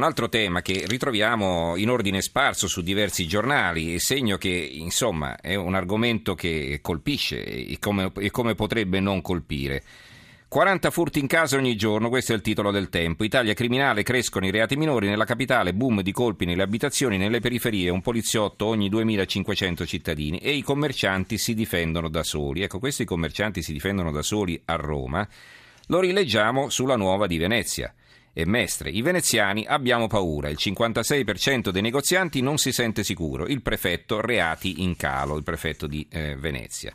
Un altro tema che ritroviamo in ordine sparso su diversi giornali, segno che insomma è un argomento che colpisce e come, e come potrebbe non colpire. 40 furti in casa ogni giorno, questo è il titolo del tempo. Italia criminale, crescono i reati minori, nella capitale boom di colpi nelle abitazioni, nelle periferie un poliziotto ogni 2500 cittadini e i commercianti si difendono da soli. Ecco, questi commercianti si difendono da soli a Roma, lo rileggiamo sulla nuova di Venezia e Mestre. I veneziani abbiamo paura, il 56% dei negozianti non si sente sicuro, il prefetto reati in calo, il prefetto di eh, Venezia.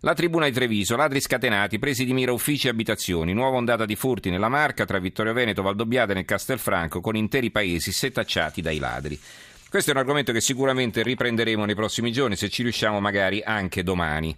La tribuna di Treviso, ladri scatenati, presi di mira uffici e abitazioni, nuova ondata di furti nella Marca tra Vittorio Veneto, Valdobbiadene e Castelfranco con interi paesi setacciati dai ladri. Questo è un argomento che sicuramente riprenderemo nei prossimi giorni, se ci riusciamo magari anche domani.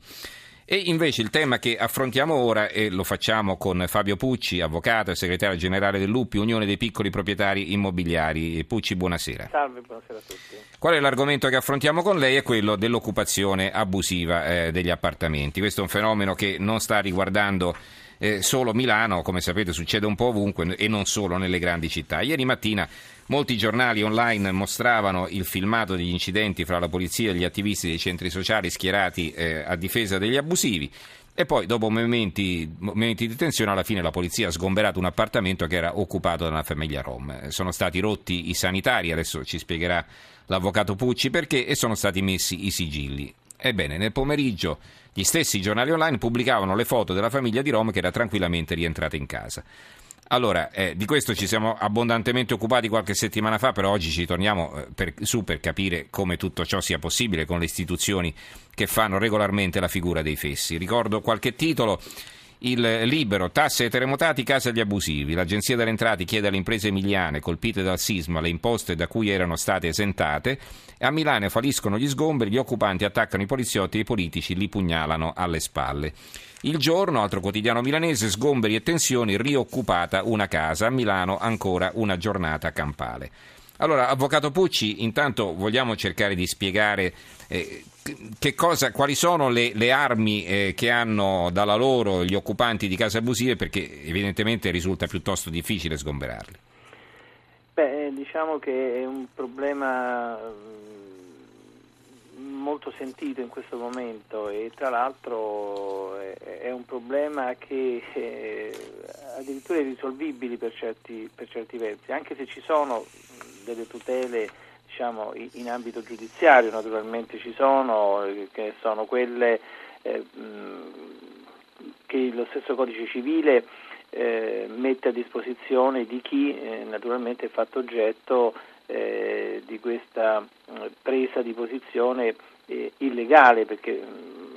E invece il tema che affrontiamo ora, e lo facciamo con Fabio Pucci, avvocato e segretario generale dell'UPI, Unione dei piccoli proprietari immobiliari. Pucci, buonasera. Salve, buonasera a tutti. Qual è l'argomento che affrontiamo con lei? È quello dell'occupazione abusiva eh, degli appartamenti. Questo è un fenomeno che non sta riguardando eh, solo Milano, come sapete succede un po' ovunque e non solo nelle grandi città. Ieri mattina Molti giornali online mostravano il filmato degli incidenti fra la polizia e gli attivisti dei centri sociali schierati eh, a difesa degli abusivi. E poi, dopo momenti, momenti, di tensione, alla fine la polizia ha sgomberato un appartamento che era occupato da una famiglia rom. Sono stati rotti i sanitari, adesso ci spiegherà l'avvocato Pucci perché, e sono stati messi i sigilli. Ebbene, nel pomeriggio gli stessi giornali online pubblicavano le foto della famiglia di Rom che era tranquillamente rientrata in casa. Allora, eh, di questo ci siamo abbondantemente occupati qualche settimana fa, però oggi ci torniamo eh, per, su per capire come tutto ciò sia possibile con le istituzioni che fanno regolarmente la figura dei fessi. Ricordo qualche titolo. Il libero, tasse ai terremotati, case agli abusivi. L'Agenzia delle Entrate chiede alle imprese emiliane colpite dal sisma le imposte da cui erano state esentate. A Milano falliscono gli sgomberi, gli occupanti attaccano i poliziotti e i politici li pugnalano alle spalle. Il giorno, altro quotidiano milanese, sgomberi e tensioni, rioccupata una casa. A Milano ancora una giornata campale. Allora, Avvocato Pucci, intanto vogliamo cercare di spiegare eh, cosa, quali sono le, le armi eh, che hanno dalla loro gli occupanti di case abusive perché evidentemente risulta piuttosto difficile sgomberarli. Beh, diciamo che è un problema molto sentito in questo momento e tra l'altro è, un problema che è addirittura è risolvibile per certi, per certi versi, anche se ci sono delle tutele diciamo, in ambito giudiziario, naturalmente ci sono, che sono quelle eh, che lo stesso codice civile eh, mette a disposizione di chi eh, naturalmente è fatto oggetto eh, di questa eh, presa di posizione eh, illegale, perché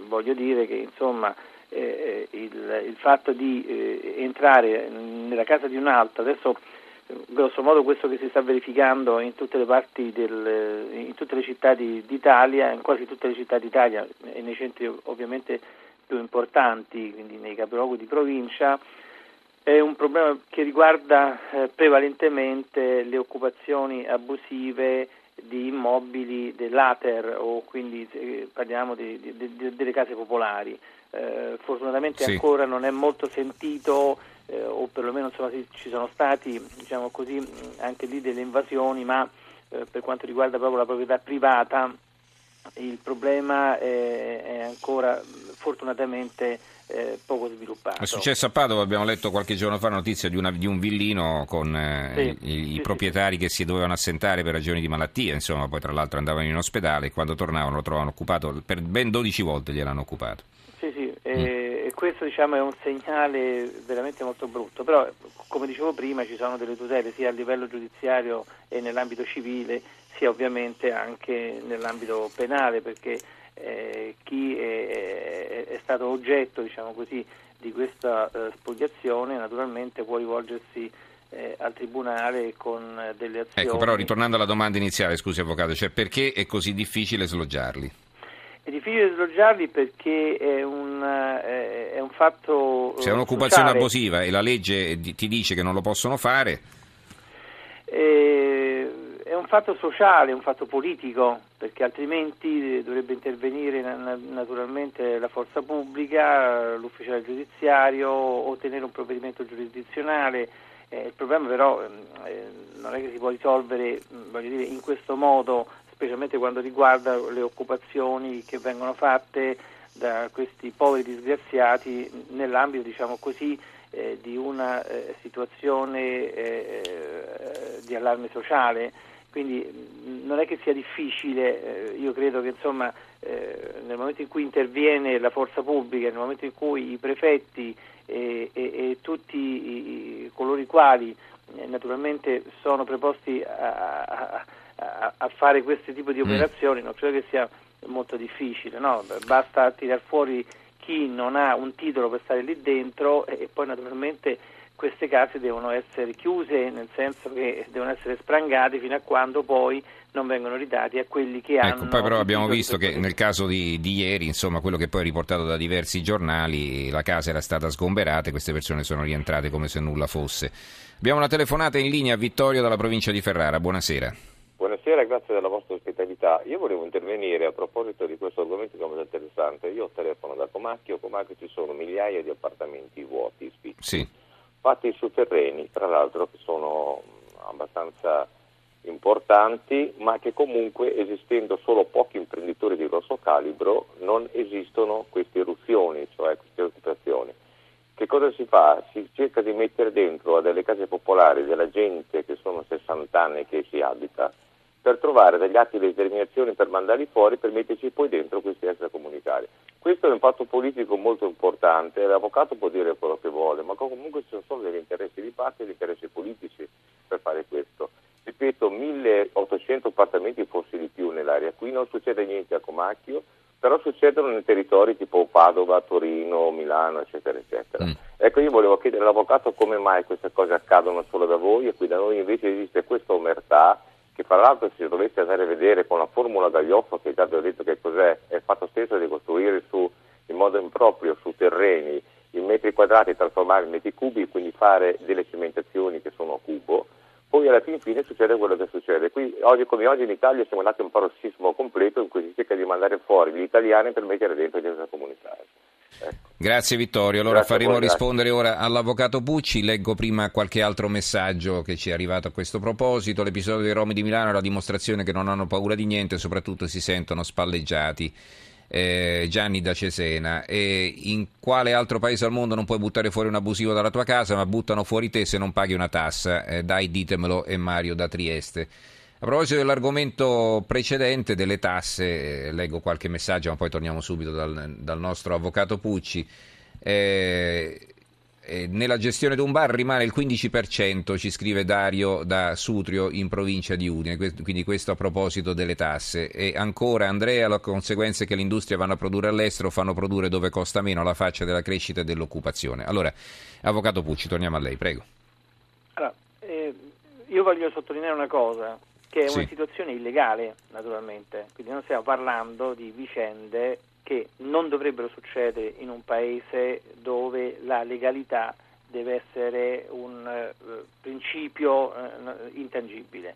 voglio dire che insomma eh, eh, il, il, fatto di eh, entrare nella casa di un altro, adesso grosso modo questo che si sta verificando in tutte le parti del, in tutte le città di, d'Italia, in quasi tutte le città d'Italia e nei centri ovviamente più importanti, quindi nei capoluoghi di provincia, è un problema che riguarda eh, prevalentemente le occupazioni abusive di immobili dell'ATER o quindi eh, parliamo di, di, di, delle case popolari. Eh, fortunatamente sì. ancora non è molto sentito eh, o perlomeno insomma, ci sono stati diciamo così, anche lì delle invasioni, ma eh, per quanto riguarda proprio la proprietà privata il problema è, è ancora fortunatamente eh, poco sviluppato. È successo a Padova, abbiamo letto qualche giorno fa la notizia di, una, di un villino con eh, sì, i, i proprietari sì. che si dovevano assentare per ragioni di malattia, insomma, poi tra l'altro andavano in ospedale e quando tornavano lo trovavano occupato, per ben 12 volte gliel'hanno occupato. Questo diciamo, è un segnale veramente molto brutto, però come dicevo prima ci sono delle tutele sia a livello giudiziario e nell'ambito civile, sia ovviamente anche nell'ambito penale, perché eh, chi è, è, stato oggetto diciamo così, di questa eh, spoliazione naturalmente può rivolgersi eh, al Tribunale con delle azioni. Ecco, però ritornando alla domanda iniziale, scusi Avvocato, cioè perché è così difficile sloggiarli? È difficile sloggiarli perché è un fatto. Se è un'occupazione sociale. abusiva e la legge ti dice che non lo possono fare. Eh, è un fatto sociale, un fatto politico, perché altrimenti dovrebbe intervenire naturalmente la forza pubblica, l'ufficiale giudiziario, ottenere un provvedimento giurisdizionale Eh, il problema però eh, non è che si può risolvere dire, in questo modo, specialmente quando riguarda le occupazioni che vengono fatte da questi poveri disgraziati nell'ambito diciamo così, eh, di una eh, situazione eh, di allarme sociale. Quindi non è che sia difficile, io credo che insomma, nel momento in cui interviene la forza pubblica, nel momento in cui i prefetti e, e, e tutti i, coloro i quali naturalmente sono preposti a, a, a, fare questo tipo di mm. operazioni, non credo che sia molto difficile, no? basta tirar fuori chi non ha un titolo per stare lì dentro e poi naturalmente queste case devono essere chiuse, nel senso che devono essere sprangate fino a quando poi non vengono ridati a quelli che ecco, hanno. Poi però abbiamo visto che nel caso di, di, ieri, insomma, quello che poi è riportato da diversi giornali, la casa era stata sgomberata e queste persone sono rientrate come se nulla fosse. Abbiamo una telefonata in linea a Vittorio dalla provincia di Ferrara. Buonasera. Buonasera, grazie della vostra ospitalità. Io volevo intervenire a proposito di questo argomento che è molto interessante. Io telefono da Comacchio, Comacchio ci sono migliaia di appartamenti vuoti, spicci, sì. fatti su terreni, tra l'altro che sono abbastanza importanti, ma che comunque esistendo solo pochi imprenditori di grosso calibro non esistono queste eruzioni, cioè queste occupazioni. Che cosa si fa? Si cerca di mettere dentro a delle case popolari della gente che sono 60 anni che si abita per trovare degli atti di determinazione per mandarli fuori per metterci poi dentro questi extracomunitari. Questo è un fatto politico molto importante, l'avvocato può dire quello che vuole, ma comunque ci sono degli interessi di parte e degli interessi politici per fare questo. Ripeto, 1800 appartamenti, forse di più nell'area, qui non succede niente a Comacchio, però succedono nei territori tipo Padova, Torino, Milano, eccetera, eccetera. Mm. Ecco, io volevo chiedere all'avvocato come mai queste cose accadono solo da voi e qui da noi invece esiste questa omertà che fra l'altro se dovesse andare a vedere con la formula Gaglioffo che già vi ho detto che cos'è, è fatto stesso di costruire su, in modo improprio su terreni in metri quadrati trasformare in metri cubi, quindi fare delle cimentazioni che sono a cubo, poi alla fin fine succede quello che succede. Qui, oggi come oggi in Italia siamo andati a un parossismo completo in cui si cerca di mandare fuori gli italiani per mettere dentro gli extracomunitari. Ecco. Grazie Vittorio, allora grazie faremo rispondere ora all'avvocato Pucci, leggo prima qualche altro messaggio che ci è arrivato a questo proposito, l'episodio dei Romi di Milano è la dimostrazione che non hanno paura di niente e soprattutto si sentono spalleggiati. Eh, Gianni da Cesena e in quale altro paese al mondo non puoi buttare fuori un abusivo dalla tua casa ma buttano fuori te se non paghi una tassa? Eh, dai ditemelo e Mario da Trieste a proposito dell'argomento precedente delle tasse, eh, leggo qualche messaggio, ma poi torniamo subito dal, dal nostro avvocato Pucci. Eh, eh, nella gestione di un bar rimane il 15%, ci scrive Dario da Sutrio in provincia di Udine, quindi questo a proposito delle tasse. E ancora Andrea, la conseguenza è che le industrie vanno a produrre all'estero, fanno produrre dove costa meno la faccia della crescita e dell'occupazione. Allora, Avvocato Pucci, torniamo a lei, prego. Allora, eh, io voglio sottolineare una cosa che è sì. una situazione illegale naturalmente, quindi non stiamo parlando di vicende che non dovrebbero succedere in un paese dove la legalità deve essere un uh, principio uh, intangibile.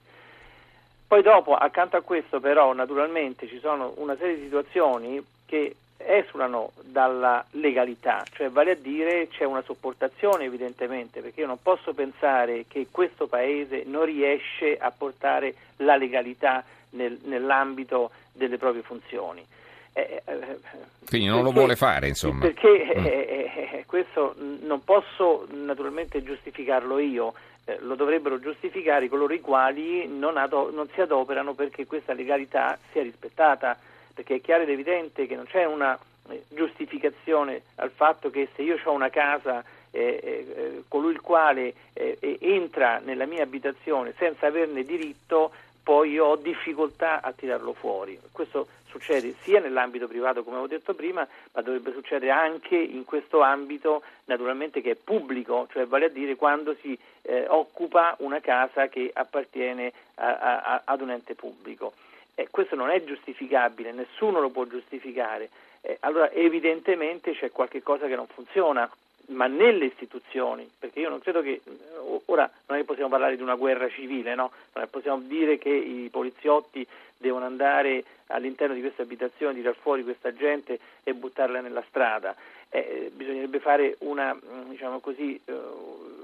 Poi dopo, accanto a questo però, naturalmente ci sono una serie di situazioni che esulano dalla legalità, cioè vale a dire c'è una sopportazione evidentemente, perché io non posso pensare che questo Paese non riesce a portare la legalità nel, nell'ambito delle proprie funzioni. Eh, eh, Quindi non perché, lo vuole fare, insomma. Perché mm. eh, eh, questo non posso naturalmente giustificarlo io, eh, lo dovrebbero giustificare coloro i quali non, ado- non si adoperano perché questa legalità sia rispettata perché è chiaro ed evidente che non c'è una eh, giustificazione al fatto che se io ho una casa eh, eh, colui il quale eh, entra nella mia abitazione senza averne diritto poi io ho difficoltà a tirarlo fuori. Questo succede sia nell'ambito privato, come ho detto prima, ma dovrebbe succedere anche in questo ambito, naturalmente che è pubblico, cioè vale a dire quando si eh, occupa una casa che appartiene a, a, ad un ente pubblico. Eh, questo non è giustificabile, nessuno lo può giustificare. Eh, allora evidentemente c'è qualche cosa che non funziona, ma nelle istituzioni, perché io non credo che eh, ora non è che possiamo parlare di una guerra civile, no? non è possiamo dire che i poliziotti devono andare all'interno di queste abitazioni, tirar fuori questa gente e buttarla nella strada. Eh, bisognerebbe fare una, diciamo così, uh,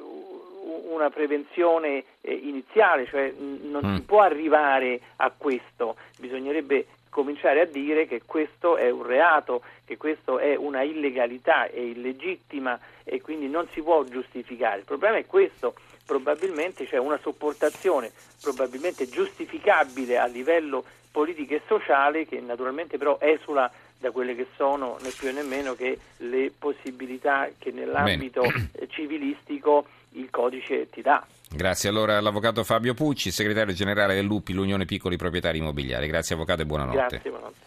una prevenzione eh, iniziale, cioè non mm. si può arrivare a questo, bisognerebbe cominciare a dire che questo è un reato, che questo è una illegalità, è illegittima e quindi non si può giustificare. Il problema è questo, probabilmente c'è una sopportazione probabilmente giustificabile a livello politico e sociale che naturalmente però esula da quelle che sono né più né meno che le possibilità che nell'ambito Bene. civilistico il codice ti dà. Grazie allora all'avvocato Fabio Pucci, segretario generale del Lupi, l'Unione Piccoli Proprietari Immobiliari. Grazie avvocato e buonanotte. Grazie, buonanotte.